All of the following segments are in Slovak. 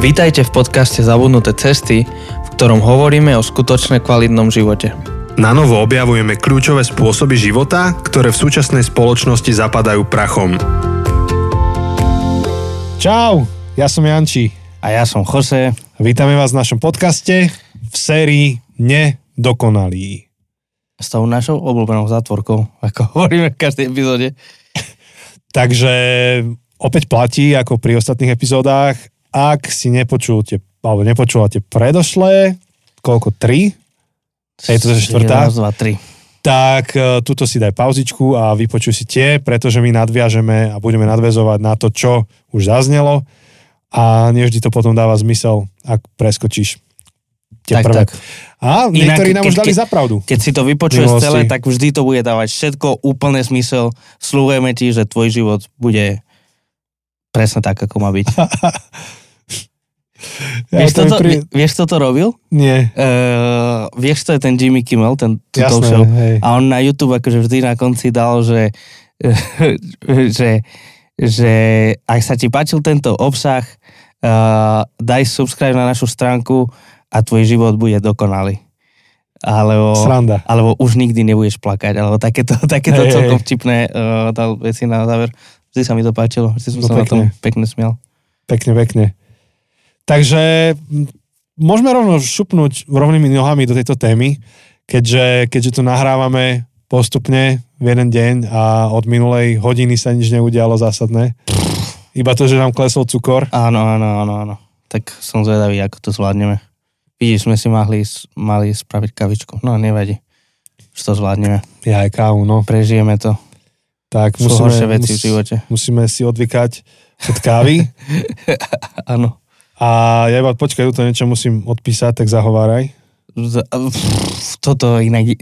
Vítajte v podcaste Zabudnuté cesty, v ktorom hovoríme o skutočne kvalitnom živote. Na novo objavujeme kľúčové spôsoby života, ktoré v súčasnej spoločnosti zapadajú prachom. Čau, ja som Janči. A ja som Jose. Vítame vás v našom podcaste v sérii Nedokonalí. S tou našou obľúbenou zátvorkou, ako hovoríme v každej epizóde. Takže opäť platí, ako pri ostatných epizódach, ak si nepočujete, alebo nepočúvate predošlé, koľko, tri? Je to štvrtá? Raz, dva, tri. Tak e, tuto si daj pauzičku a vypočuj si tie, pretože my nadviažeme a budeme nadvezovať na to, čo už zaznelo a nevždy to potom dáva zmysel, ak preskočíš tie Tak, prvé. tak. A niektorí nám už dali keď- za pravdu. Keď si to vypočuješ celé, tak vždy to bude dávať všetko úplne zmysel. Slúhujeme ti, že tvoj život bude presne tak, ako má byť. Ja, vieš, to toto, pri... vieš, kto to robil? Nie, Uh, vieš, to je ten Jimmy Kimmel, ten jasné, show. hej. A on na YouTube akože vždy na konci dal, že, že, že ak sa ti páčil tento obsah, uh, daj subscribe na našu stránku a tvoj život bude dokonalý. Alebo, Sranda. alebo už nikdy nebudeš plakať, alebo takéto, takéto Hej, celkom vtipné uh, dal veci na záver. Vždy sa mi to páčilo, vždy som No sa na tom pekne. pekne smial. Pekne, pekne. Takže môžeme rovno šupnúť rovnými nohami do tejto témy, keďže, keďže to nahrávame postupne v jeden deň a od minulej hodiny sa nič neudialo zásadné. Iba to, že nám klesol cukor. Áno, áno, áno, áno. Tak som zvedavý, ako to zvládneme. Vidíš, sme si mali, mali spraviť kavičku. No, nevadí. Že to zvládneme. Ja aj kávu, no. Prežijeme to. Tak Sú musíme, veci v živote. musíme si odvykať od kávy. Áno. A ja iba, počkaj, to niečo musím odpísať, tak zahováraj. Toto inak...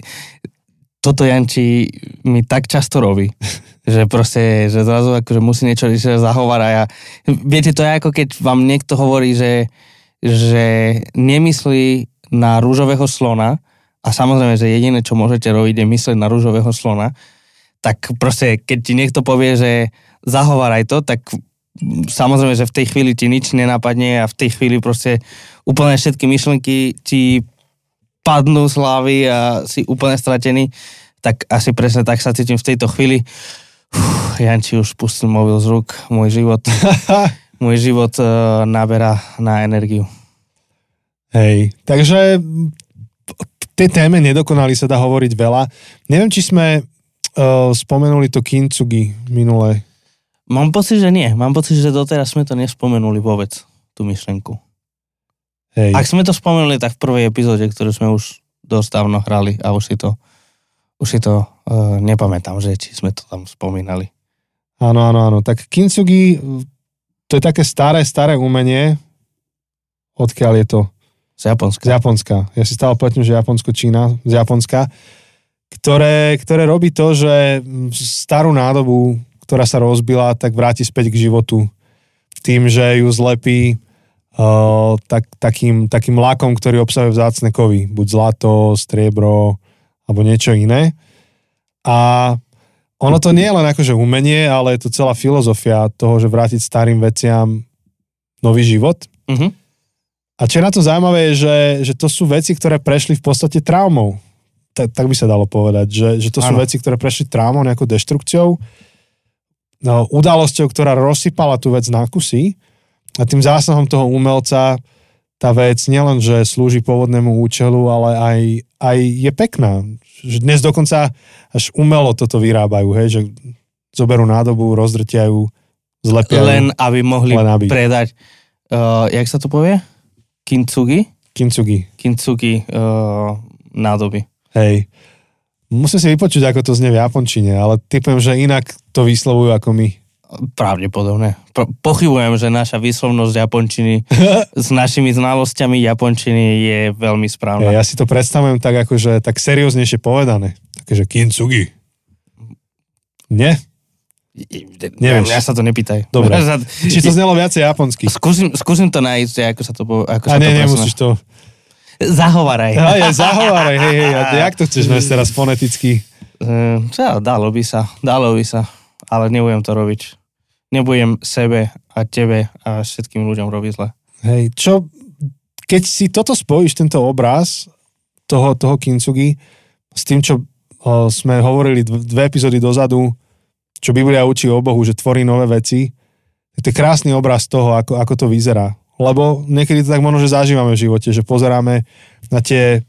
Toto Janči mi tak často robí, že proste, že zrazu akože musí niečo že zahovára. Ja, viete, to je ako keď vám niekto hovorí, že, že nemyslí na rúžového slona a samozrejme, že jediné, čo môžete robiť, je myslieť na rúžového slona, tak proste, keď ti niekto povie, že zahováraj to, tak mm, samozrejme, že v tej chvíli ti nič nenapadne a v tej chvíli proste úplne všetky myšlenky ti padnú z hlavy a si úplne stratený, tak asi presne tak sa cítim v tejto chvíli. Uf, Janči už pustil mobil z rúk, môj život, môj život uh, naberá na energiu. Hej, takže tej téme nedokonali sa dá hovoriť veľa. Neviem, či sme uh, spomenuli to kintsugi minule. Mám pocit, že nie. Mám pocit, že doteraz sme to nespomenuli vôbec, tú myšlenku. Hej. Ak sme to spomenuli, tak v prvej epizóde, ktorú sme už dosť dávno hrali a už si to, už si to uh, nepamätám, že či sme to tam spomínali. Áno, áno, áno. Tak kintsugi, to je také staré, staré umenie. Odkiaľ je to? Z Japonska. Z Japonska. Ja si stále platím, že Japonsko, Čína, z Japonska. Ktoré, ktoré robí to, že starú nádobu, ktorá sa rozbila, tak vráti späť k životu. Tým, že ju zlepí uh, tak, takým, takým lákom, ktorý obsahuje vzácne kovy. Buď zlato, striebro, alebo niečo iné. A ono to nie je len akože umenie, ale je to celá filozofia toho, že vrátiť starým veciam nový život. Mhm. A čo je na to zaujímavé, je, že, že to sú veci, ktoré prešli v podstate traumou. Tak, tak by sa dalo povedať, že, že to sú veci, ktoré prešli traumou, nejakou deštrukciou, no, udalosťou, ktorá rozsypala tú vec na kusy a tým zásahom toho umelca tá vec nielen, že slúži pôvodnému účelu, ale aj, aj je pekná. Dnes dokonca až umelo toto vyrábajú, hej, že zoberú nádobu, rozdrtia ju, zlepia. Len aby mohli Len aby. predať, uh, jak sa to povie? Kintsugi? Kintsugi. Kintsugi uh, nádoby. Hej. Musím si vypočuť, ako to znie v japončine, ale typujem, že inak to vyslovujú ako my. Pravdepodobne. Po- pochybujem, že naša výslovnosť japončiny s našimi znalosťami japončiny je veľmi Ja, správna. ja si to predstavujem tak akože tak serióznejšie povedané. Takže kintsugi. Nie? Neviem, ja sa to nepýtaj. Dobre. Ja Či to znelo viacej japonsky? Skúsim, skúsim to nájsť, ako sa to, ako A sa nie, to presne- nemusíš to. Zahovaraj. Ja, je, zahováraj, hej, hej, a jak to chceš nájsť teraz foneticky? Uh, dalo by sa, dalo by sa, ale nebudem to robiť. Nebudem sebe a tebe a všetkým ľuďom robiť zle. Hej, čo, keď si toto spojíš, tento obraz toho, toho Kintsugi s tým, čo o, sme hovorili dv- dve epizódy dozadu, čo Biblia učí o Bohu, že tvorí nové veci, to je krásny obraz toho, ako, ako to vyzerá. Lebo niekedy to tak možno, že zažívame v živote, že pozeráme na tie,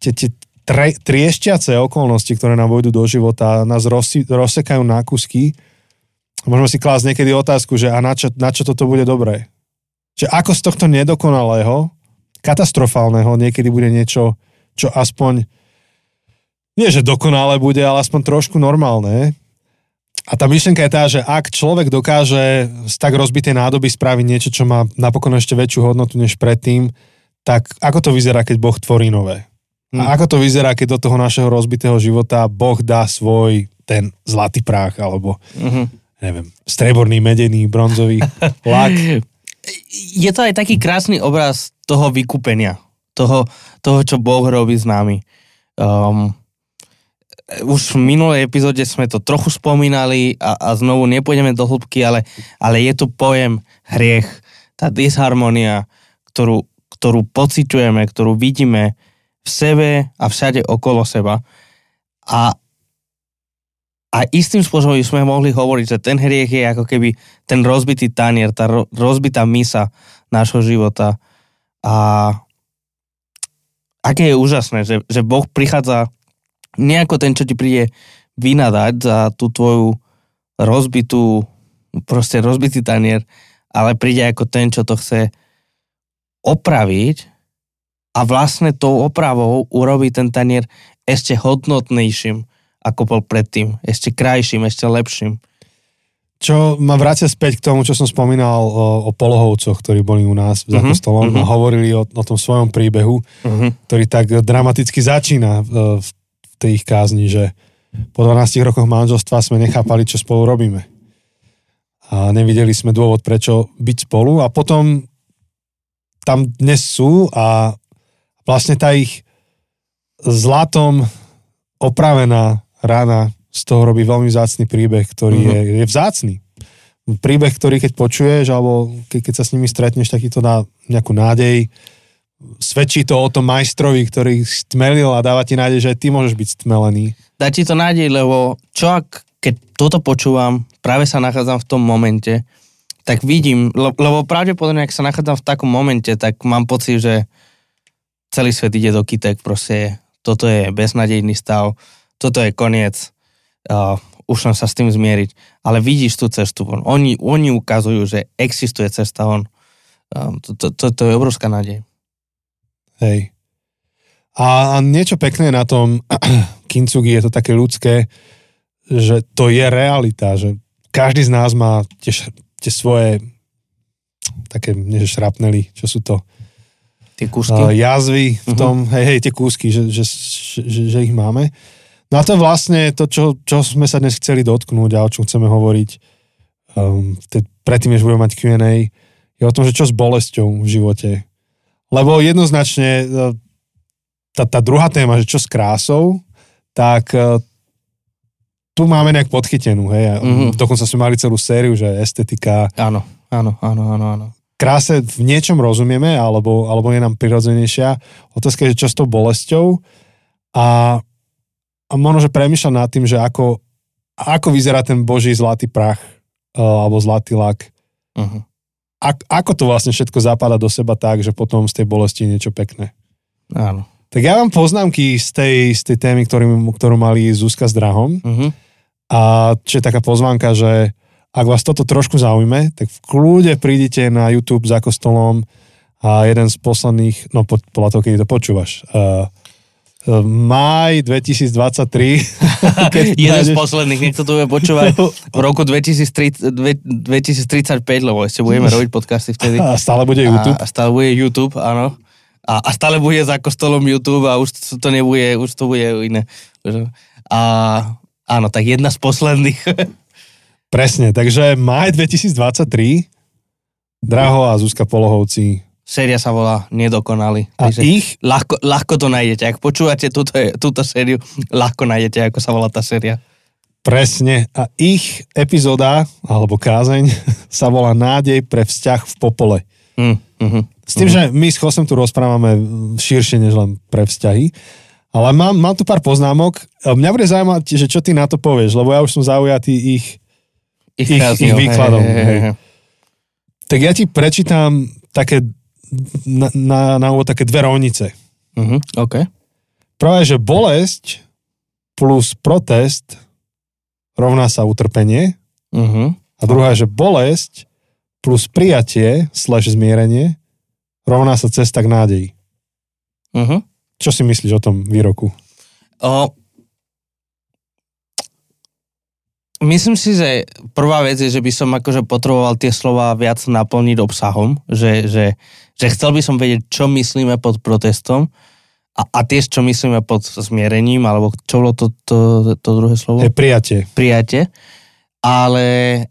tie, tie tre, triešťace okolnosti, ktoré nám vojdu do života, nás rozsi, rozsekajú na kusky. Môžeme si klásť niekedy otázku, že a na čo, na čo toto bude dobré? Že ako z tohto nedokonalého, katastrofálneho niekedy bude niečo, čo aspoň nie, že dokonale bude, ale aspoň trošku normálne. A tá myšlenka je tá, že ak človek dokáže z tak rozbitej nádoby spraviť niečo, čo má napokon ešte väčšiu hodnotu než predtým, tak ako to vyzerá, keď Boh tvorí nové? A Hm. ako to vyzerá, keď do toho našeho rozbitého života Boh dá svoj ten zlatý prach, alebo Mhm. neviem, streborný, medený, bronzový lak. Je to aj taký krásny obraz toho vykúpenia, toho, toho čo Boh robí s nami. Um, už v minulej epizóde sme to trochu spomínali a, a znovu nepôjdeme do hĺbky, ale, ale je tu pojem hriech, tá disharmonia, ktorú, ktorú pociťujeme, ktorú vidíme v sebe a všade okolo seba. A, a istým spôsobom sme mohli hovoriť, že ten hriech je ako keby ten rozbitý tanier, tá ro, rozbitá misa nášho života. A aké je úžasné, že, že Boh prichádza nie ako ten, čo ti príde vynadať za tú tvoju rozbitú, proste rozbitý tanier, ale príde ako ten, čo to chce opraviť a vlastne tou opravou urobí ten tanier ešte hodnotnejším, ako bol predtým. Ešte krajším, ešte lepším. Čo ma vrácia späť k tomu, čo som spomínal o, o polohovcoch, ktorí boli u nás za Mhm, kostolom mhm. a hovorili o, o tom svojom príbehu, Uh-huh. ktorý tak dramaticky začína v, v tej ich kázni, že po 12 rokoch manželstva sme nechápali, čo spolu robíme. A nevideli sme dôvod, prečo byť spolu a potom tam dnes sú a vlastne tá ich zlatom opravená rána z toho robí veľmi vzácný príbeh, ktorý Mhm. je, je vzácný. Príbeh, ktorý keď počuješ, alebo keď, keď sa s nimi stretneš, taký to dá nejakú nádej. Svedčí to o tom majstrovi, ktorý stmelil a dáva ti nádej, že aj ty môžeš byť stmelený. Dá ti to nádej, lebo čo ak, keď toto počúvam, práve sa nachádzam v tom momente, tak vidím, le- lebo pravdepodobne, ak sa nachádzam v takom momente, tak mám pocit, že celý svet ide do kytek, proste toto je beznadejný stav, toto je koniec, uh, už som sa s tým zmieriť, ale vidíš tú cestu von. Oni, oni ukazujú, že existuje cesta von. Um, to, to, to, to je obrovská nádej. Hej. A, niečo pekné na tom kintsugi je to také ľudské, že to je realita, že každý z nás má tie, tie svoje také, nie že šrapnely, čo sú to, Tie kúsky. uh, jazvy v Mhm. tom, hej, hej, tie kúsky, že, že, že, že, že ich máme. No a to je vlastne to, čo, čo sme sa dnes chceli dotknúť a o čom chceme hovoriť um, te, predtým, než budeme mať Q&A, je o tom, že čo s bolesťou v živote. Lebo jednoznačne uh, tá, tá druhá téma, že čo s krásou, tak uh, tu máme nejak podchytenú, hej. Mhm. Mm-hmm. Dokonca sme mali celú sériu, že estetika, Áno, áno, áno, áno, áno. kráse v niečom rozumieme, alebo, alebo je nám prirodzenejšia. Otázka je, že čo s tou bolesťou a, a možno, že premýšľam nad tým, že ako, ako vyzerá ten boží zlatý prach uh, alebo zlatý lak. Uh-huh. A, ako to vlastne všetko zapadá do seba tak, že potom z tej bolesti je niečo pekné. Áno. Tak ja mám poznámky z tej, z tej témy, ktorú, ktorú mali Zuzka s Drahom. Uh-huh. A čo je taká pozvánka, že ak vás toto trošku zaujme, tak v kľude prídite na YouTube za kostolom a jeden z posledných, no po, podľa toho, keď to počúvaš, uh, maj 2023. keď Jeden z posledných, niekto to bude počúvať v roku 2030, dve- 2035, lebo ešte budeme robiť podcasty vtedy. A stále bude YouTube. A, a stále bude YouTube, áno. A, a stále bude za kostolom YouTube a už to, to nebude, už to bude iné. A áno, tak jedna z posledných. Presne, takže maj 2023, Draho a Zuzka Polohovci. Séria sa volá Nedokonali. A Takže ich, ľahko, ľahko to nájdete. Ak počúvate túto, túto sériu, ľahko nájdete, ako sa volá tá séria. presne, a ich epizóda, alebo kázeň, sa volá Nádej pre vzťah v popole. Mm, mm-hmm. S tým, že my s Chosem tu rozprávame širšie než len pre vzťahy. Ale mám, mám tu pár poznámok. Mňa bude zaujímať, že čo ty na to povieš, lebo ja už som zaujatý ich, ich, ich, ich výkladom. Hej, hej, hej. Tak ja ti prečítam také na, na, na úvod také dve rovnice. Uh-huh, OK. Prvá je, že bolesť plus protest rovná sa utrpenie. Uh-huh. A druhá že bolesť plus prijatie slash zmierenie rovná sa cesta k nádeji. Uh-huh. Čo si myslíš o tom výroku? O, myslím si, že prvá vec je, že by som akože potreboval tie slova viac naplniť obsahom, že, že, že chcel by som vedieť, čo myslíme pod protestom a, a tiež, čo myslíme pod zmierením, alebo čo bolo to, to, to druhé slovo? Je prijatie. Prijatie. Ale,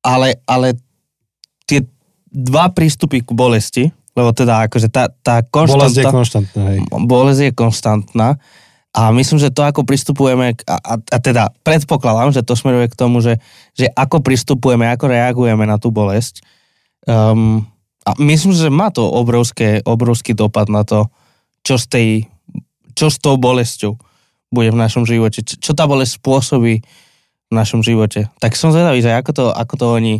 ale, ale tie dva prístupy k bolesti, lebo teda akože tá, tá konštanta... Bolesť je konštantná, hej. Bolesť je konštantná a myslím, že to, ako pristupujeme, a, a, a teda predpokladám, že to smeruje k tomu, že, že ako pristupujeme, ako reagujeme na tú bolesť. Um, a myslím, že má to obrovské, obrovský dopad na to, čo s, tej, čo s tou bolesťou bude v našom živote, čo, tá bolesť spôsobí v našom živote. Tak som zvedavý, že ako to, ako to oni,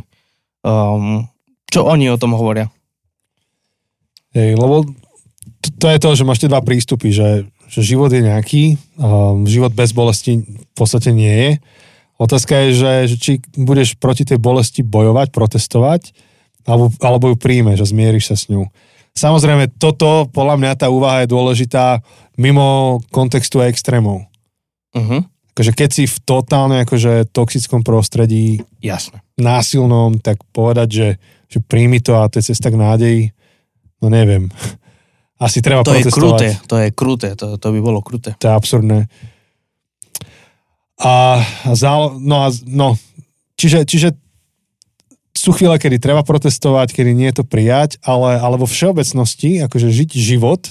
um, čo oni o tom hovoria. Hej, lebo to je to, že máš tie dva prístupy, že, že život je nejaký, um, život bez bolesti v podstate nie je. Otázka je, že, že či budeš proti tej bolesti bojovať, protestovať, alebo, alebo ju príjmeš a zmieriš sa s ňou. Samozrejme, toto, podľa mňa tá úvaha je dôležitá mimo kontextu extrémov. Uh-huh. Akože keď si v totálne akože toxickom prostredí Jasne. násilnom, tak povedať, že, že príjmi to a to je cesta k nádeji, no neviem. Asi treba To je protestovať. kruté, to je kruté, to, to by bolo kruté. To je absurdné. A, a zá, no, a, no, čiže, čiže sú chvíle, kedy treba protestovať, kedy nie je to prijať, ale, ale vo všeobecnosti, akože žiť život,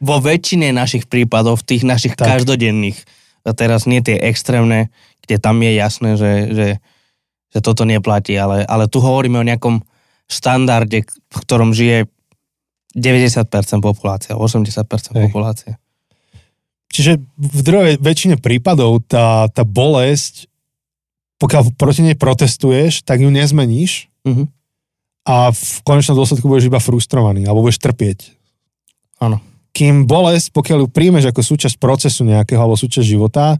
Vo väčšine našich prípadov, v tých našich tak. každodenných, a teraz nie tie extrémne, kde tam je jasné, že, že, že toto neplatí, ale, ale tu hovoríme o nejakom štandarde, v ktorom žije 90% populácie, 80% Hej. populácie. čiže v druhej väčšine prípadov tá, tá bolesť, pokiaľ proti nej protestuješ, tak ju nezmeníš Mhm. a v konečnom dôsledku budeš iba frustrovaný alebo budeš trpieť. Áno. Kým bolesť, pokiaľ ju príjmeš ako súčasť procesu nejakého alebo súčasť života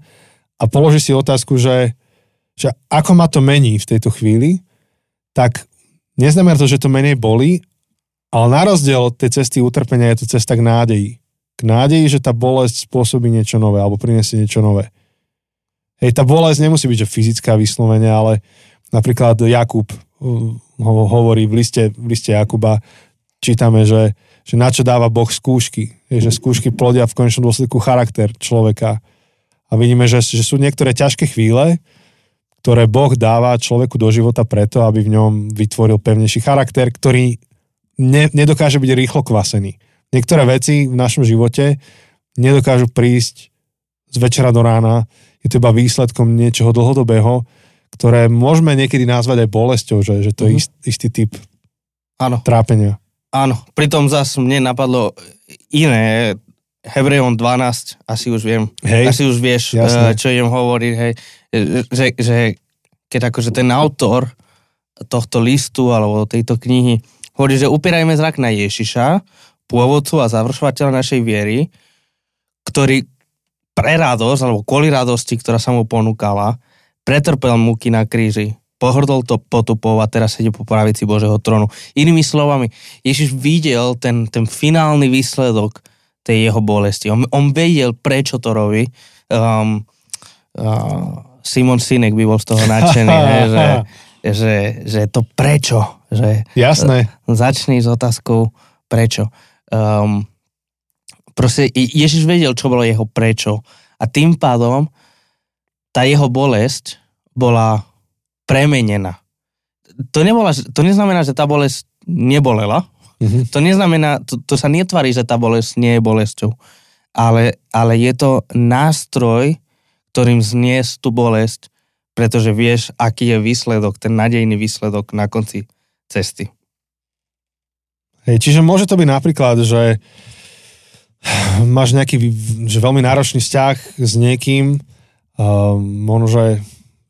a položíš si otázku, že, že ako ma to mení v tejto chvíli, tak neznamená to, že to menej boli, ale na rozdiel od tej cesty utrpenia je to cesta k nádeji. K nádeji, že tá bolesť spôsobí niečo nové alebo prinesie niečo nové. Hej, tá bolesť nemusí byť, že fyzická vyslovene, ale napríklad Jakub uh, ho, hovorí v liste, v liste Jakuba, čítame, že, že na čo dáva Boh skúšky. Je, že skúšky plodia v konečnom dôsledku charakter človeka. A vidíme, že, že sú niektoré ťažké chvíle, ktoré Boh dáva človeku do života preto, aby v ňom vytvoril pevnejší charakter, ktorý ne, nedokáže byť rýchlo kvasený. Niektoré veci v našom živote nedokážu prísť z večera do rána, je to iba výsledkom niečoho dlhodobého, ktoré môžeme niekedy nazvať aj bolesťou, že, že to je Mhm. ist, istý typ Áno, trápenia. áno. Pritom zase mne napadlo iné. Hebrejom 12, asi už viem. Hej, Asi už vieš, jasné. eh, čo idem hovoriť, hej. Že, že keď akože ten autor tohto listu alebo tejto knihy hovorí, že upierajme zrak na Ježiša, pôvodcu a završovateľa našej viery, ktorý pre radosť, alebo kvôli radosti, ktorá sa mu ponúkala, pretrpel múky na kríži, pohrdol to potupov a teraz sedí po pravici Božieho trónu. Inými slovami, Ježiš videl ten, ten finálny výsledok tej jeho bolesti. On, on vedel, prečo to robí. Um, uh, Simon Sinek by bol z toho nadšený, hej, že, že, že to prečo, že Jasné. začni s otázkou prečo. Um, proste Je- Ježiš vedel, čo bolo jeho prečo a tým pádom tá jeho bolesť bola premenená. To, nebola, to neznamená, že tá bolesť nebolela, Mhm. to neznamená, to, to sa netvarí, že tá bolesť nie je bolesťou, ale, ale je to nástroj, ktorým zniesť tú bolesť, pretože vieš, aký je výsledok, ten nadejný výsledok na konci cesty. Hej, čiže môže to byť napríklad, že máš nejaký že veľmi náročný vzťah s niekým, uh, možno, že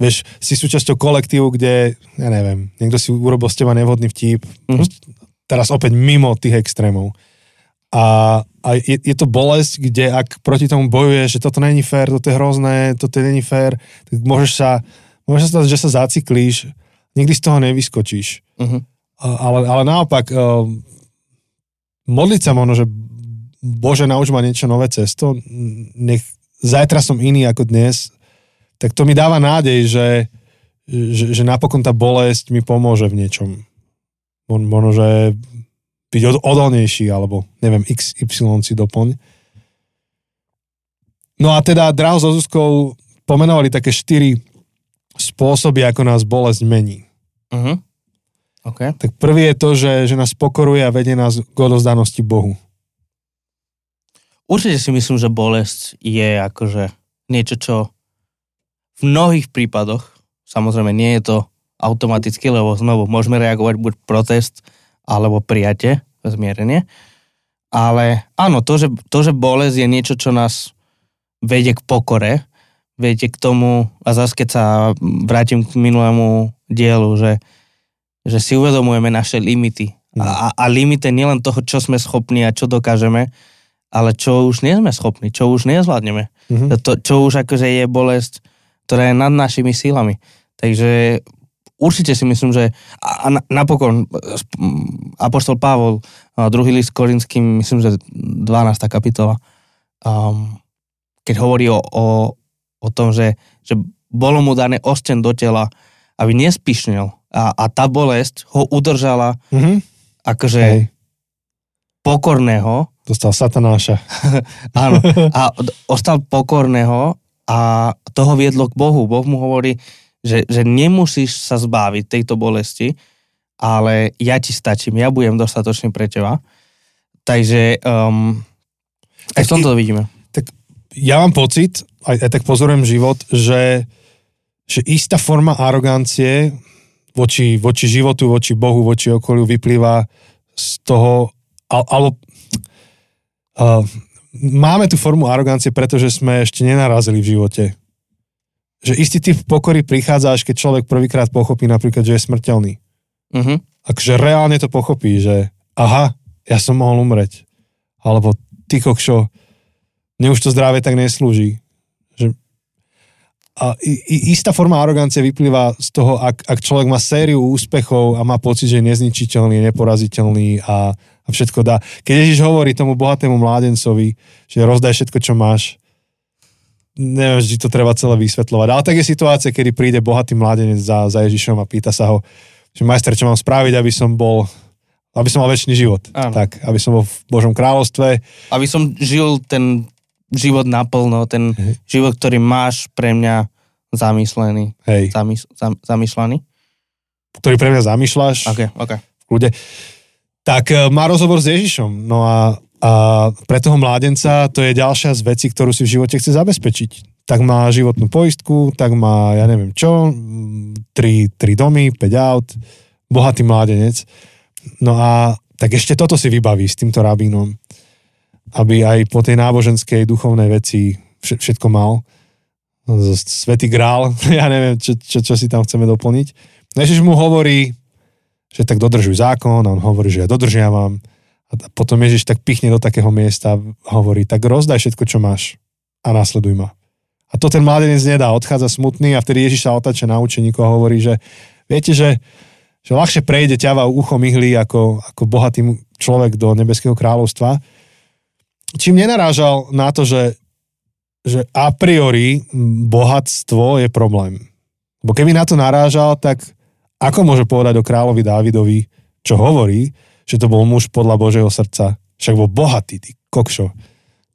vieš, si súčasťou kolektívu, kde, ja neviem, niekto si urobil z teba nevhodný vtip, mm. teraz opäť mimo tých extrémov. A, a je, je to bolesť, kde ak proti tomu bojuješ, že toto není fér, toto je hrozné, toto není fér, tak môžeš sa, môžeš sa stať, že sa zaciklíš, nikdy z toho nevyskočíš. Uh-huh. Ale, ale naopak, uh, modliť sa možno, že Bože, nauč ma niečo nové cesto, nech zajtra som iný ako dnes, tak to mi dáva nádej, že, že, že napokon tá bolesť mi pomôže v niečom. Možno, že byť odolnejší, alebo neviem, x, y si doplň. No a teda Draho so Zuzkou pomenovali také štyri spôsoby, ako nás bolesť mení. Uh-huh. Okay. Tak prvý je to, že, že nás pokoruje a vedie nás k odozdanosti Bohu. Určite si myslím, že bolesť je akože niečo, čo v mnohých prípadoch, samozrejme nie je to automaticky, lebo znovu môžeme reagovať buď protest, alebo prijatie, zmierenie. Ale áno, to že, to, že bolesť je niečo, čo nás vedie k pokore, vedie k tomu, a zase keď sa vrátim k minulému dielu, že, že si uvedomujeme naše limity. A, a limity nielen toho, čo sme schopní a čo dokážeme, ale čo už nie sme schopní, čo už nezvládneme. Mm-hmm. To, čo už akože je bolesť, ktorá je nad našimi sílami. Takže určite si myslím, že a, a napokon Apoštol Pavol, druhý list Korinským, myslím, že 12. kapitola, um, keď hovorí o, o, o tom, že, že bolo mu dané osten do tela, aby nespišnil a, a tá bolesť ho udržala mm-hmm. akože Hej. pokorného Dostal satanáša. Áno. A ostal pokorného a toho viedlo k Bohu. Boh mu hovorí, že, že nemusíš sa zbaviť tejto bolesti, ale ja ti stačím, ja budem dostatočný pre teba. Takže um, aj v tomto to vidíme. Tak ja mám pocit, aj, aj tak pozorujem život, že, že istá forma arogancie voči, voči životu, voči Bohu, voči okoliu vyplýva z toho, alebo Uh, máme tú formu arogancie, pretože sme ešte nenarazili v živote. Že istý typ pokory prichádza, až keď človek prvýkrát pochopí napríklad, že je smrteľný. Uh-huh. Akže reálne to pochopí, že aha, ja som mohol umreť. Alebo ty kokšo, mne už to zdravie tak neslúži. A istá forma arogancie vyplýva z toho, ak, ak človek má sériu úspechov a má pocit, že je nezničiteľný, neporaziteľný a, a všetko dá. Keď Ježiš hovorí tomu bohatému mládencovi, že rozdaj všetko, čo máš, neviem, či to treba celé vysvetľovať. Ale tak je situácia, kedy príde bohatý mládenec za, za Ježišom a pýta sa ho, že majster, čo mám spraviť, aby som bol aby som mal väčší život. Áno. Tak, aby som bol v Božom kráľovstve. Aby som žil ten život naplno, ten Hej. život, ktorý máš pre mňa zamyslený. Hej. Zamys, zam, zamýšľaný. Ktorý pre mňa zamýšľaš. OK, OK. V kľude. Tak e, má rozhovor s Ježišom. No a, a pre toho mládenca to je ďalšia z vecí, ktorú si v živote chce zabezpečiť. Tak má životnú poistku, tak má, ja neviem čo, tri, tri domy, 5 aut, bohatý mládenec. No a tak ešte toto si vybaví s týmto rabínom aby aj po tej náboženskej duchovnej veci všetko mal. Svetý grál, ja neviem, čo, čo, čo si tam chceme doplniť. Ježiš mu hovorí, že tak dodržuj zákon a on hovorí, že ja dodržiavam. A potom Ježiš tak pichne do takého miesta a hovorí, tak rozdaj všetko, čo máš a následuj ma. A to ten mladenec nedá, odchádza smutný a vtedy Ježiš sa otača na učeníkov a hovorí, že viete, že, že ľahšie prejde ťava ucho myhly ako, ako bohatý človek do nebeského kráľovstva, čím nenarážal na to, že, že a priori bohatstvo je problém. Bo keby na to narážal, tak ako môže povedať o kráľovi Dávidovi, čo hovorí, že to bol muž podľa Božieho srdca. Však bol bohatý, ty kokšo,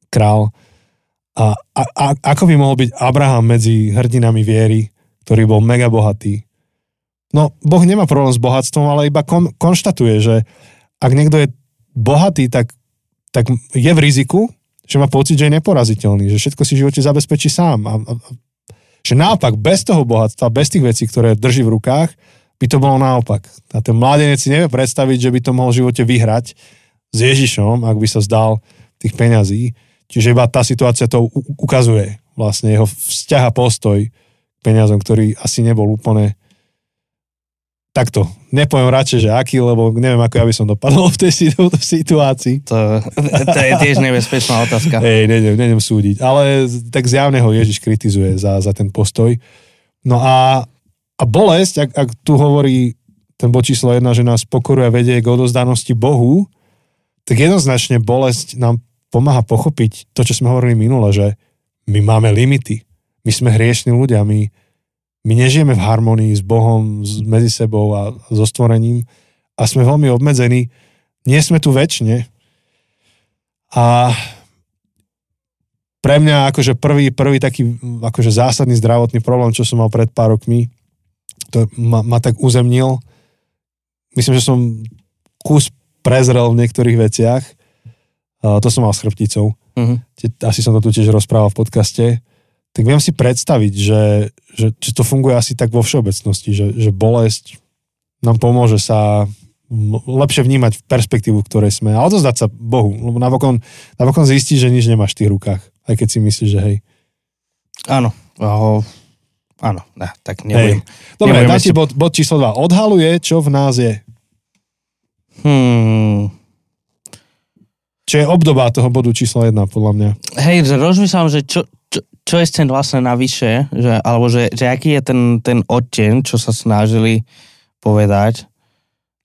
král. A, a, a ako by mohol byť Abraham medzi hrdinami viery, ktorý bol mega bohatý? No, Boh nemá problém s bohatstvom, ale iba kon, konštatuje, že ak niekto je bohatý, tak tak je v riziku, že má pocit, že je neporaziteľný, že všetko si v živote zabezpečí sám. A, a, že naopak, bez toho bohatstva, bez tých vecí, ktoré drží v rukách, by to bolo naopak. A ten mladenec si nevie predstaviť, že by to mohol v živote vyhrať s Ježišom, ak by sa zdal tých peňazí. Čiže iba tá situácia to ukazuje vlastne jeho vzťah a postoj k peniazom, ktorý asi nebol úplne takto. Nepoviem radšej, že aký, lebo neviem, ako ja by som dopadol v tej situácii. To, to je tiež nebezpečná otázka. Hej, nejdem, nejdem súdiť. Ale tak zjavne ho Ježiš kritizuje za, za ten postoj. No a, a bolesť, ak, ak tu hovorí ten bod číslo jedna, že nás pokoruje a vedie k odozdanosti Bohu, tak jednoznačne bolesť nám pomáha pochopiť to, čo sme hovorili minule, že my máme limity. My sme hriešni ľudia, my, my nežijeme v harmonii s Bohom, medzi sebou a so stvorením a sme veľmi obmedzení. Nie sme tu väčšine. A pre mňa akože prvý, prvý taký akože zásadný zdravotný problém, čo som mal pred pár rokmi, to ma, ma tak uzemnil. Myslím, že som kus prezrel v niektorých veciach. A to som mal s chrbticou. Tie- Asi som to tu tiež rozprával v podcaste. Tak viem si predstaviť, že, že, že to funguje asi tak vo všeobecnosti, že, že bolesť nám pomôže sa lepšie vnímať v perspektívu, v ktorej sme a odozdať sa Bohu, lebo napokon, napokon zistíš, že nič nemáš v tých rukách, aj keď si myslíš, že hej. Áno. Aho, áno, ne, tak nebudem. Dobre, Nebudem dám ti bod, bod číslo 2. Odhaluje, čo v nás je. Hmm. Čo je obdoba toho bodu číslo 1, podľa mňa. Hej, rozmýšľam, že čo, čo, je ten vlastne navyše, že, alebo že, že aký je ten, ten odteň, čo sa snažili povedať.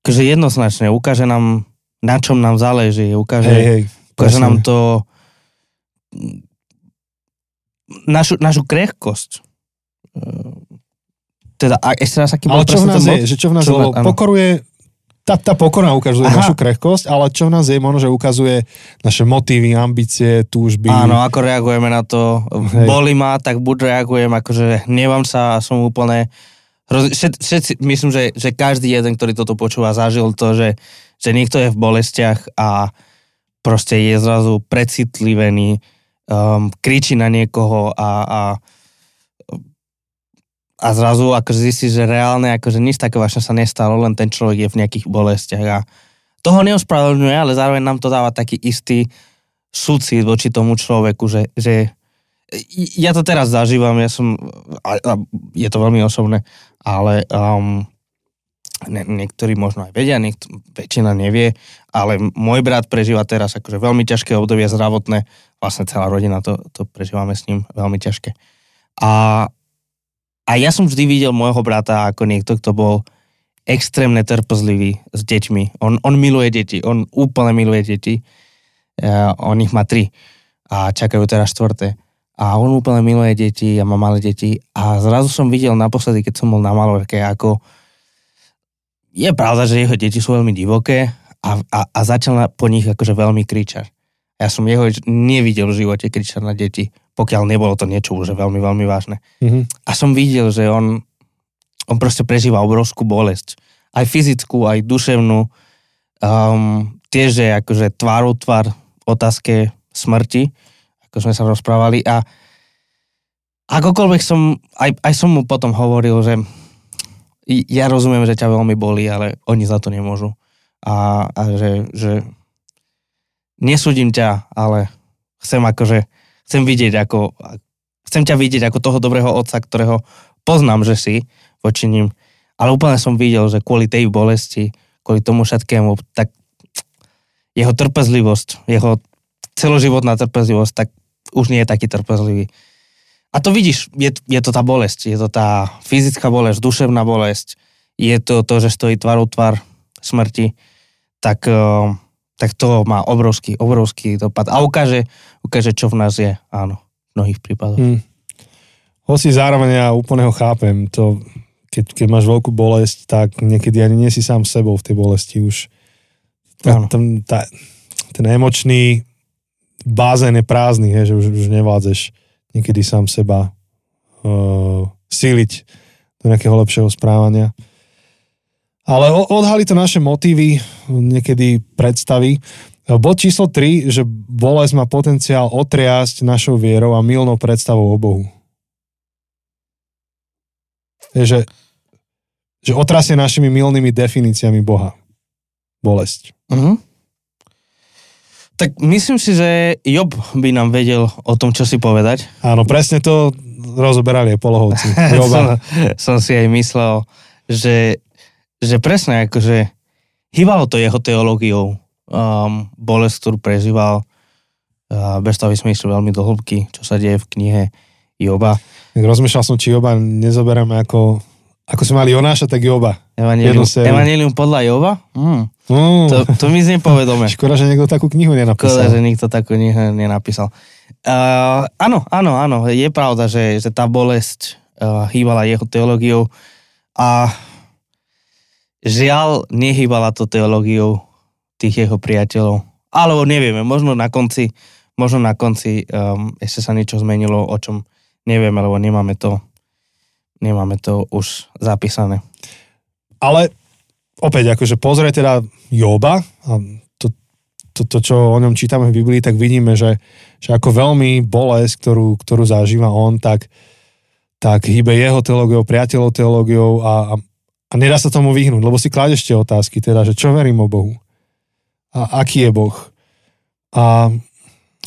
Takže jednoznačne ukáže nám, na čom nám záleží, ukáže, Hej, hej. ukáže presne. nám to našu, našu krehkosť. Ehm, Teda, a ešte raz, aký Ale bol čo v nás je? Že čo v nás Čo áno. pokoruje, tá, tá pokora ukazuje Aha. našu krehkosť, ale čo v nás je, možno, že ukazuje naše motívy, ambície, túžby. Áno, ako reagujeme na to. Hej. Boli ma, tak buď reagujem, akože hnevam sa som úplne... Všetci, myslím, že, že každý jeden, ktorý toto počúva, zažil to, že, že niekto je v bolestiach a proste je zrazu precitlivený, um, kričí na niekoho a, a, a zrazu akože zistí, že reálne akože nič také vážne sa nestalo, len ten človek je v nejakých bolestiach a toho neospravedlňuje, ale zároveň nám to dáva taký istý súcit voči tomu človeku, že, že ja to teraz zažívam, ja som, a, a je to veľmi osobné, ale um, ne, niektorí možno aj vedia, niekto, väčšina nevie, ale môj brat prežíva teraz akože veľmi ťažké obdobie zdravotné, vlastne celá rodina to, to prežívame s ním veľmi ťažké. A, a ja som vždy videl môjho brata ako niekto, kto bol extrémne trpezlivý s deťmi. On, on miluje deti, on úplne miluje deti. Uh, on ich má tri a čakajú teraz štvrté. A on úplne miluje deti a má malé deti. A zrazu som videl naposledy, keď som bol na Malorke, ako je pravda, že jeho deti sú veľmi divoké a, a, a začal po nich akože veľmi kričať. Ja som jeho nevidel v živote kričať na deti, pokiaľ nebolo to niečo už veľmi, veľmi vážne. Mhm. A som videl, že on, on proste prežíva obrovskú bolesť. Aj fyzickú, aj duševnú. Um, tiež je akože tvárou tvár otázke smrti, ako sme sa rozprávali. A akokoľvek som, aj, aj som mu potom hovoril, že ja rozumiem, že ťa veľmi bolí, ale oni za to nemôžu. A, a že, že nesúdim ťa, ale chcem akože, chcem vidieť ako, chcem ťa vidieť ako toho dobrého otca, ktorého poznám, že si voči ním. Ale úplne som videl, že kvôli tej bolesti, kvôli tomu všetkému, tak jeho trpezlivosť, jeho celoživotná trpezlivosť, tak už nie je taký trpezlivý. A to vidíš, je, je to tá bolesť, je to tá fyzická bolesť, duševná bolesť, je to to, že stojí tvárou tvár smrti, tak, eh, tak to má obrovský, obrovský dopad. A ukáže, ukáže, čo v nás je, áno, v mnohých prípadoch. Hm. Hoci zároveň ja úplne ho chápem, to, keď, keď máš veľkú bolesť, tak niekedy ani nie si sám sebou v tej bolesti už. Tá, ten, tá, ten emočný bázén je prázdny, he, že už, už nevládzeš niekedy sám seba uh, síliť do nejakého lepšieho správania. Ale o- odhalí to naše motívy, niekedy predstavy. Bod číslo 3, že bolesť má potenciál otriasť našou vierou a milnou predstavou o Bohu. Je, že že otrasie našimi milnými definíciami Boha. Bolesť. Mhm. Tak myslím si, že Job by nám vedel o tom, čo si povedať. Áno, presne to rozoberali aj polohovci. som, som si aj myslel, že, že presne akože hýbalo to jeho teológiou um, bolesť, ktorú prežíval uh, bez toho, aby sme išli veľmi do hĺbky, čo sa deje v knihe Joba. Rozmýšľal som, či Joba nezoberieme ako, ako sme mali Jonáša, tak Joba. Evangelium. Evangelium podľa Joba? Mm. Mm. To, to mi znie povedome. Škoda, že niekto takú knihu Škoda, nenapísal. že nikto takú knihu nenapísal. Uh, áno, áno, áno, je pravda, že, že tá bolesť uh, hýbala jeho teológiou a žiaľ nehýbala to teológiou tých jeho priateľov. Alebo nevieme, možno na konci, možno na konci um, ešte sa niečo zmenilo, o čom nevieme, lebo nemáme to, nemáme to už zapísané. Ale opäť, akože pozrie teda Joba a to, to, to, čo o ňom čítame v Biblii, tak vidíme, že, že ako veľmi bolesť, ktorú, ktorú zažíva on, tak, tak hýbe jeho teológiou, priateľov teológiou a, a, a nedá sa tomu vyhnúť, lebo si kladeš tie otázky, teda, že čo verím o Bohu? A aký je Boh? A,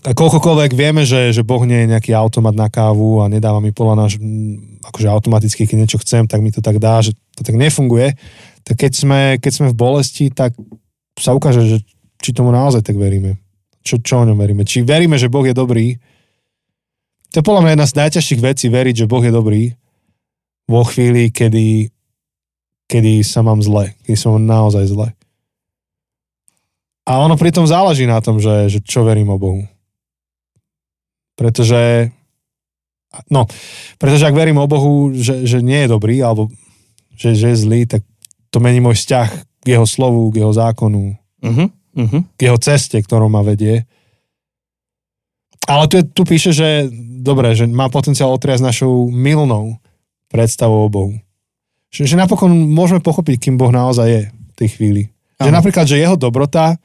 a koľkokoľvek vieme, že, že Boh nie je nejaký automat na kávu a nedáva mi podľa náš, akože automaticky, keď niečo chcem, tak mi to tak dá, že to tak nefunguje, tak keď sme, keď sme v bolesti, tak sa ukáže, že či tomu naozaj tak veríme. Čo, čo o ňom veríme. Či veríme, že Boh je dobrý. To je podľa mňa jedna z najťažších vecí veriť, že Boh je dobrý vo chvíli, kedy, kedy sa mám zle. Kedy som naozaj zle. A ono pritom záleží na tom, že, že čo verím o Bohu. Pretože no, pretože ak verím o Bohu, že, že nie je dobrý, alebo že, že je zlý, tak to mení môj vzťah k jeho slovu, k jeho zákonu, Uh-huh, uh-huh. k jeho ceste, ktorou ma vedie. Ale tu, je, tu píše, že dobre, že má potenciál otriasť našou milnou predstavou o Bohu. Že, že napokon môžeme pochopiť, kým Boh naozaj je v tej chvíli. Že Áno. napríklad, že jeho dobrota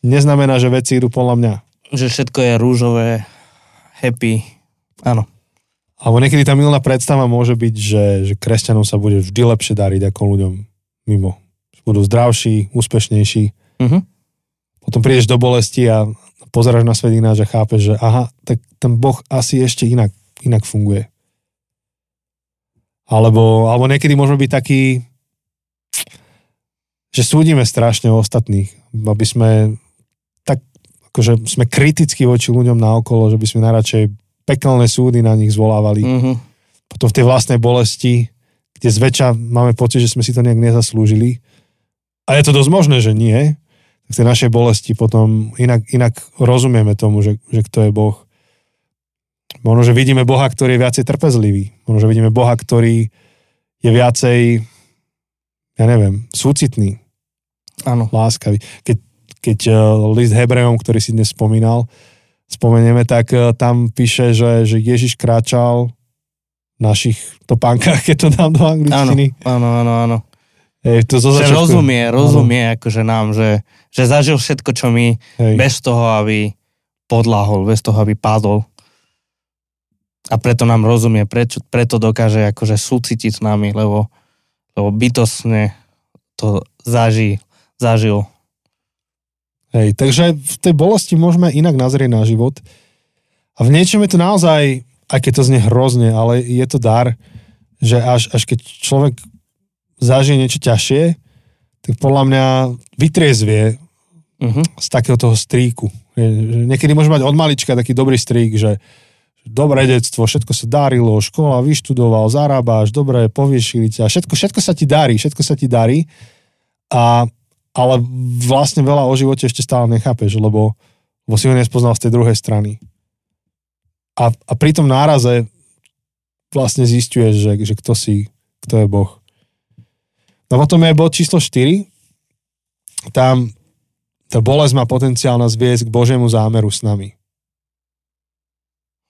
neznamená, že veci idú podľa mňa. Že všetko je rúžové, happy. Áno. Alebo niekedy tá milná predstava môže byť, že, že kresťanom sa bude vždy lepšie dariť ako ľuďom mimo. Budú zdravší, úspešnejší. Uh-huh. Potom prídeš do bolesti a pozeráš na svet ináč a chápeš, že aha, tak ten Boh asi ešte inak, inak funguje. Alebo, alebo niekedy môžeme byť takí, že súdime strašne ostatných, aby sme tak, akože sme kriticky voči ľuďom naokolo, že by sme najradšej pekelné súdy na nich zvolávali. Uh-huh. Potom v tej vlastnej bolesti, kde zväčša máme pocit, že sme si to nejak nezaslúžili. A je to dosť možné, že nie. V tej našej bolesti potom inak, inak rozumieme tomu, že, že kto je Boh. Možno, že vidíme Boha, ktorý je viacej trpezlivý. Možno, že vidíme Boha, ktorý je viacej, ja neviem, súcitný, Áno. láskavý. Keď, keď eh, list Hebrejom, ktorý si dnes spomínal, spomenieme, tak eh, tam píše, že, že Ježiš kráčal v našich topánkach, keď to dám do Áno, angličtiny. áno, áno, áno. Hej, to zo Že rozumie, rozumie akože nám, že, že zažil všetko, čo my, Hej. bez toho, aby podláhol, bez toho, aby padol. A preto nám rozumie, prečo, preto dokáže akože súcitiť s nami, lebo, lebo bytostne to zaží, zažil. Hej, takže v tej bolesti môžeme inak nazrieť na život. A v niečom je to naozaj, aj keď to znie hrozne, ale je to dar, že až, až keď človek zažije niečo ťažšie, tak podľa mňa vytriezvie Uh-huh. z takého toho stríku. Niekedy môže mať od malička taký dobrý strík, že dobré detstvo, všetko sa darilo, škola, vyštudoval, zarábáš, dobre, poviešili ťa, všetko, všetko sa ti darí, všetko sa ti darí, a, ale vlastne veľa o živote ešte stále nechápeš, lebo, lebo si ho nespoznal z tej druhej strany. A, a pri tom náraze vlastne zistuješ, že, že kto si, kto je Boh. No potom je bod číslo 4. Tam tá bolesť má potenciál nás viesť k Božiemu zámeru s nami.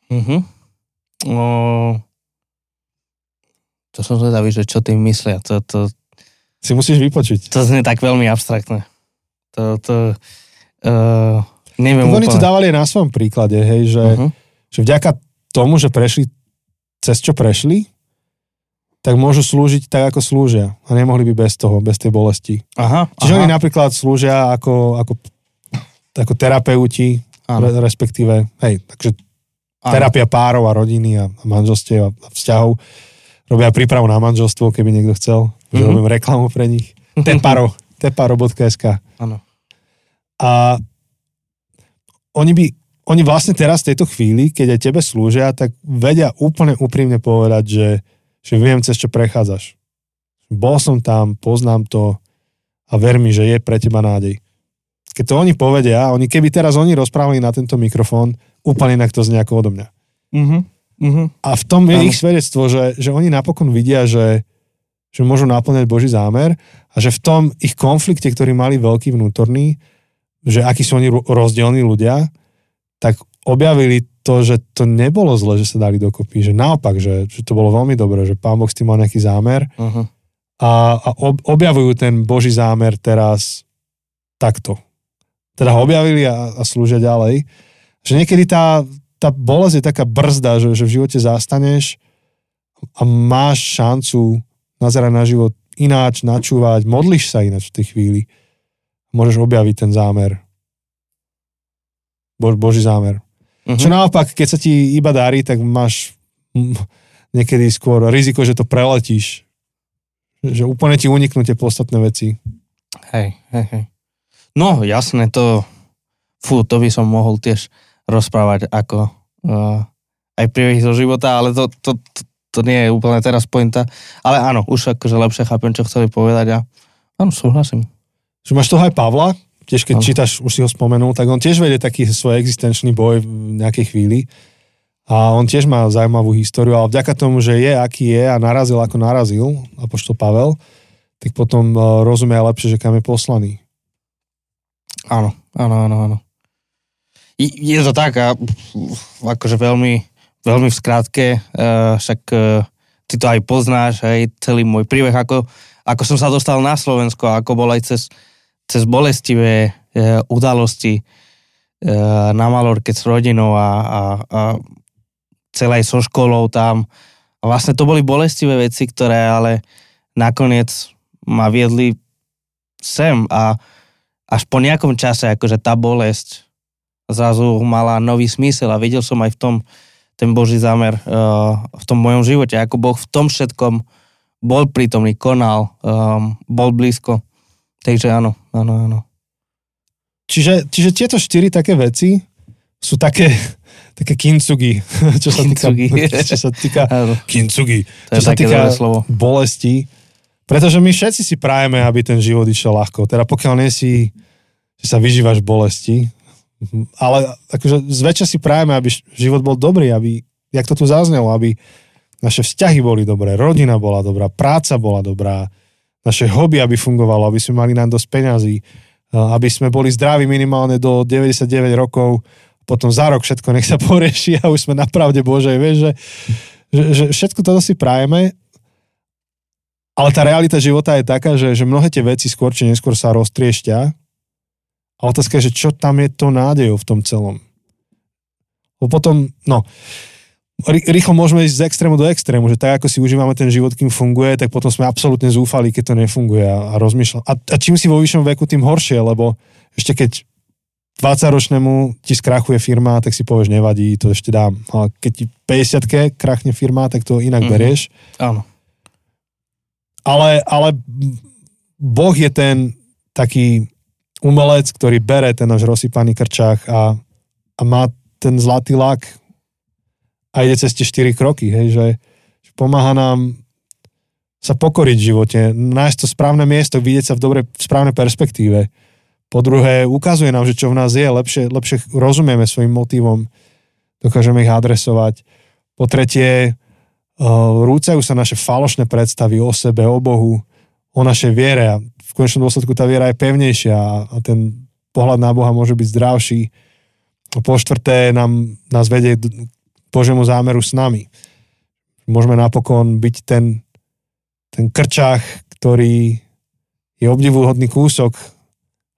Uh-huh. O, to som zvedavý, že čo tým myslia. To, to, Si musíš vypočuť. to znie tak veľmi abstraktné. To, to uh, neviem Tak oni to dávali na svojom príklade, hej, že, Uh-huh. že vďaka tomu, že prešli cez čo prešli, tak môžu slúžiť tak, ako slúžia. A nemohli by bez toho, bez tej bolesti. Aha, Čiže aha. oni napríklad slúžia ako, ako, ako terapeuti, re, respektíve, hej, takže Áno. terapia párov a rodiny a, manželstiev a, vzťahov. Robia prípravu na manželstvo, keby niekto chcel. Mhm. robím reklamu pre nich. Teparo, teparo.sk. Áno. A oni by, oni vlastne teraz v tejto chvíli, keď aj tebe slúžia, tak vedia úplne úprimne povedať, že, že viem, cez čo prechádzaš. Bol som tam, poznám to a ver mi, že je pre teba nádej. Keď to oni povedia, oni keby teraz oni rozprávali na tento mikrofón, úplne inak to znie ako odo mňa. Mhm. Mhm. A v tom je Áno. ich svedectvo, že, že oni napokon vidia, že, že môžu naplňať Boží zámer a že v tom ich konflikte, ktorý mali veľký vnútorný, že akí sú oni ro- rozdielní ľudia, tak objavili to, že to nebolo zle, že sa dali dokopy. Že naopak, že, že to bolo veľmi dobré, že Pán Boh s tým mal nejaký zámer Mhm. a, a ob, objavujú ten Boží zámer teraz takto. Teda ho objavili a, a slúžia ďalej. Že niekedy tá, tá bolesť je taká brzda, že, že v živote zastaneš a máš šancu nazerať na život ináč, načúvať, modliš sa ináč v tej chvíli. Môžeš objaviť ten zámer. Bož, Boží zámer. Mhm. Čo naopak, keď sa ti iba darí, tak máš niekedy skôr riziko, že to preletíš. Že úplne ti uniknú tie podstatné veci. Hej, hej, hej. No, jasné, to... Fú, to by som mohol tiež rozprávať ako uh, aj príbehy zo života, ale to, to, to, to nie je úplne teraz pointa. Ale áno, už akože lepšie chápem, čo chceli povedať a áno, súhlasím. Že máš toho aj Pavla, tiež keď Áno. čítaš, už si ho spomenul, tak on tiež vedie taký svoj existenčný boj v nejakej chvíli. A on tiež má zaujímavú históriu, ale vďaka tomu, že je, aký je a narazil, ako narazil, apoštol Pavel, tak potom uh, rozumie lepšie, že kam je poslaný. Áno, áno, áno, áno. Je to tak a akože veľmi, veľmi v skratke, uh, však uh, ty to aj poznáš, aj celý môj príbeh, ako, ako som sa dostal na Slovensko, ako bol aj cez, cez bolestivé uh, udalosti na Malorke s rodinou a, a, a celé so školou tam. A vlastne to boli bolestivé veci, ktoré ale nakoniec ma viedli sem a až po nejakom čase, akože tá bolesť zrazu mala nový smysel a videl som aj v tom ten Boží zámer uh, v tom mojom živote, ako Boh v tom všetkom bol prítomný, konal, um, bol blízko. Takže áno, áno, áno. Čiže, čiže tieto štyri také veci sú také, také kincugi, čo sa týka, Kintsugi. čo sa týka je čo sa týka slovo. bolesti. Pretože my všetci si prajeme, aby ten život išiel ľahko. Teda pokiaľ nie si, že sa vyžívaš bolesti, ale akože zväčša si prajeme, aby život bol dobrý, aby, jak to tu zaznelo, aby naše vzťahy boli dobré, rodina bola dobrá, práca bola dobrá, naše hobby, aby fungovalo, aby sme mali nám dosť peňazí, aby sme boli zdraví minimálne do 99 rokov, potom za rok všetko nech sa porieši a už sme na pravde Božej, vieš, že, že, že všetko toto si prajeme, ale tá realita života je taká, že, že mnohé tie veci skôr či neskôr sa roztriešťa a otázka je, že čo tam je to nádejou v tom celom. Lebo potom, no, rý- rýchlo môžeme ísť z extrému do extrému, že tak ako si užívame ten život, kým funguje, tak potom sme absolútne zúfali, keď to nefunguje a, a rozmýšľam. A, a čím si vo vyššom veku, tým horšie, lebo ešte keď 20-ročnému ti skrachuje firma, tak si povieš, nevadí, to ešte dám. Ale keď ti 50 krachne firma, tak to inak Mhm. mm-hmm. berieš. áno. Ale, ale Boh je ten taký umelec, ktorý bere ten náš rozsypaný krčák a, a má ten zlatý lak a ide cez tie štyri kroky, hej, že, že pomáha nám sa pokoriť v živote, nájsť to správne miesto, vidieť sa v dobrej, v správnej perspektíve. Po druhé, ukazuje nám, že čo v nás je, lepšie, lepšie rozumieme svojim motivom, dokážeme ich adresovať. Po tretie, uh, rúcajú sa naše falošné predstavy o sebe, o Bohu, o našej viere a v konečnom dôsledku tá viera je pevnejšia a, ten pohľad na Boha môže byť zdravší. A po štvrté nám, nás vedie k Božiemu zámeru s nami. Môžeme napokon byť ten, ten krčách, ktorý je obdivuhodný kúsok,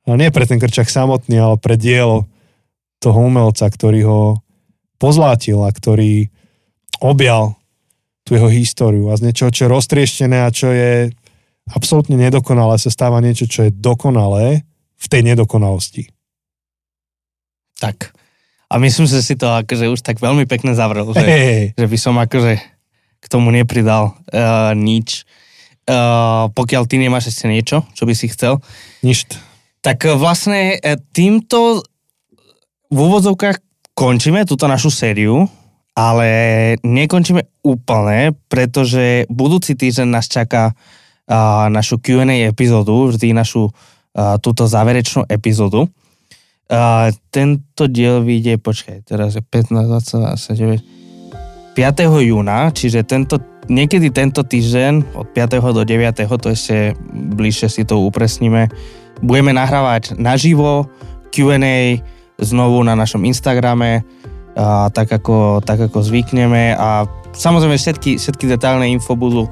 ale nie pre ten krčák samotný, ale pre dielo toho umelca, ktorý ho pozlátil a ktorý objal tú jeho históriu a z niečoho, čo je roztrieštené a čo je absolútne nedokonalé, sa stáva niečo, čo je dokonalé v tej nedokonalosti. Tak. A myslím, že si to akože už tak veľmi pekne zavrel, že, Hej, že by som akože k tomu nepridal uh, nič. Uh, pokiaľ ty nemáš ešte niečo, čo by si chcel. nič. Tak uh, vlastne týmto v úvodzovkách končíme túto našu sériu, ale nekončíme úplne, pretože budúci týždeň nás čaká uh, našu Q&A epizódu, vždy našu túto záverečnú epizódu. Tento diel vyjde, počkaj, teraz je 15, 20, 29, 5. júna, čiže tento, niekedy tento týždeň od 5. do 9. to ešte bližšie si to upresníme. Budeme nahrávať naživo Q&A znovu na našom Instagrame, a tak, ako, tak ako zvykneme a samozrejme všetky, všetky detailné info budú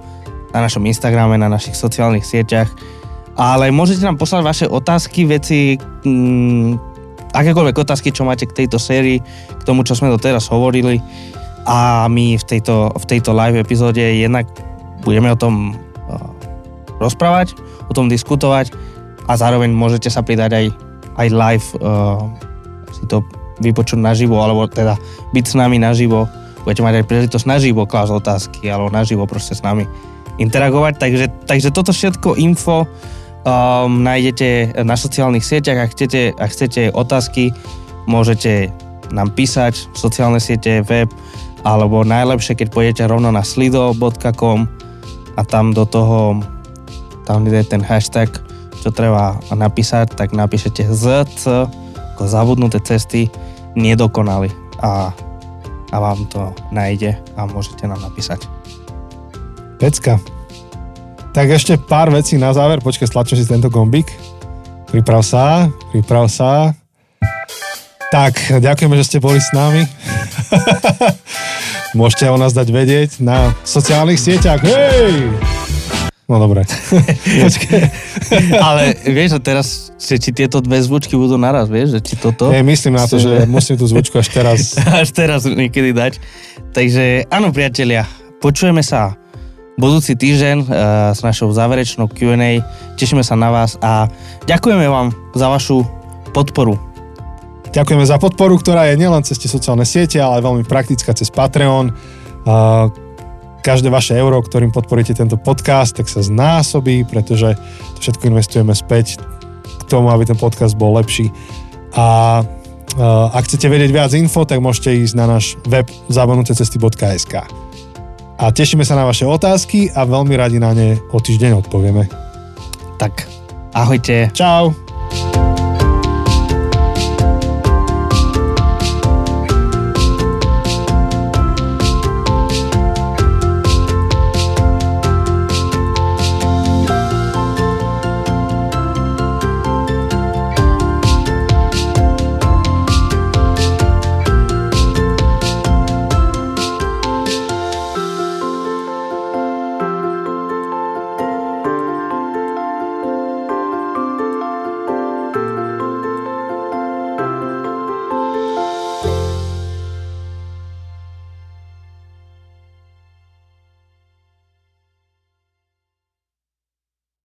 na našom Instagrame, na našich sociálnych sieťach. Ale môžete nám poslať vaše otázky, veci, mm, akékoľvek otázky, čo máte k tejto sérii, k tomu, čo sme doteraz hovorili. A my v tejto, v tejto live epizóde jednak budeme o tom uh, rozprávať, o tom diskutovať a zároveň môžete sa pridať aj, aj live uh, si to vypočuť naživo, alebo teda byť s nami naživo. Budete mať aj príležitosť naživo klásť otázky, alebo naživo proste s nami interagovať. Takže, takže toto všetko info um, nájdete na sociálnych sieťach. Ak chcete, ak chcete otázky, môžete nám písať sociálne siete, web, alebo najlepšie, keď pôjdete rovno na slido.com a tam do toho, tam je ten hashtag, čo treba napísať, tak napíšete ZC, ako zabudnuté cesty, nedokonali a, a vám to nájde a môžete nám napísať. Pecka. Tak ešte pár vecí na záver. Počkaj, stlačím si tento gombík. Priprav sa, priprav sa. Tak, ďakujeme, že ste boli s nami. Môžete o nás dať vedieť na sociálnych sieťach. Hej! No dobre. Ale vieš, že teraz, že či tieto dve zvučky budú naraz, vieš, že či toto... Ja myslím na to, že musím tú zvučku až teraz... až teraz niekedy dať. Takže áno, priatelia, počujeme sa budúci týždeň uh, s našou záverečnou Q&A. Tešíme sa na vás a ďakujeme vám za vašu podporu. Ďakujeme za podporu, ktorá je nielen cez tie sociálne siete, ale aj veľmi praktická cez Patreon. Uh, každé vaše euro, ktorým podporíte tento podcast, tak sa znásobí, pretože to všetko investujeme späť k tomu, aby ten podcast bol lepší. A uh, ak chcete vedieť viac info, tak môžete ísť na náš web zabonutecesty.sk. A tešíme sa na vaše otázky a veľmi radi na ne o týždeň odpovieme. Tak, ahojte. Čau!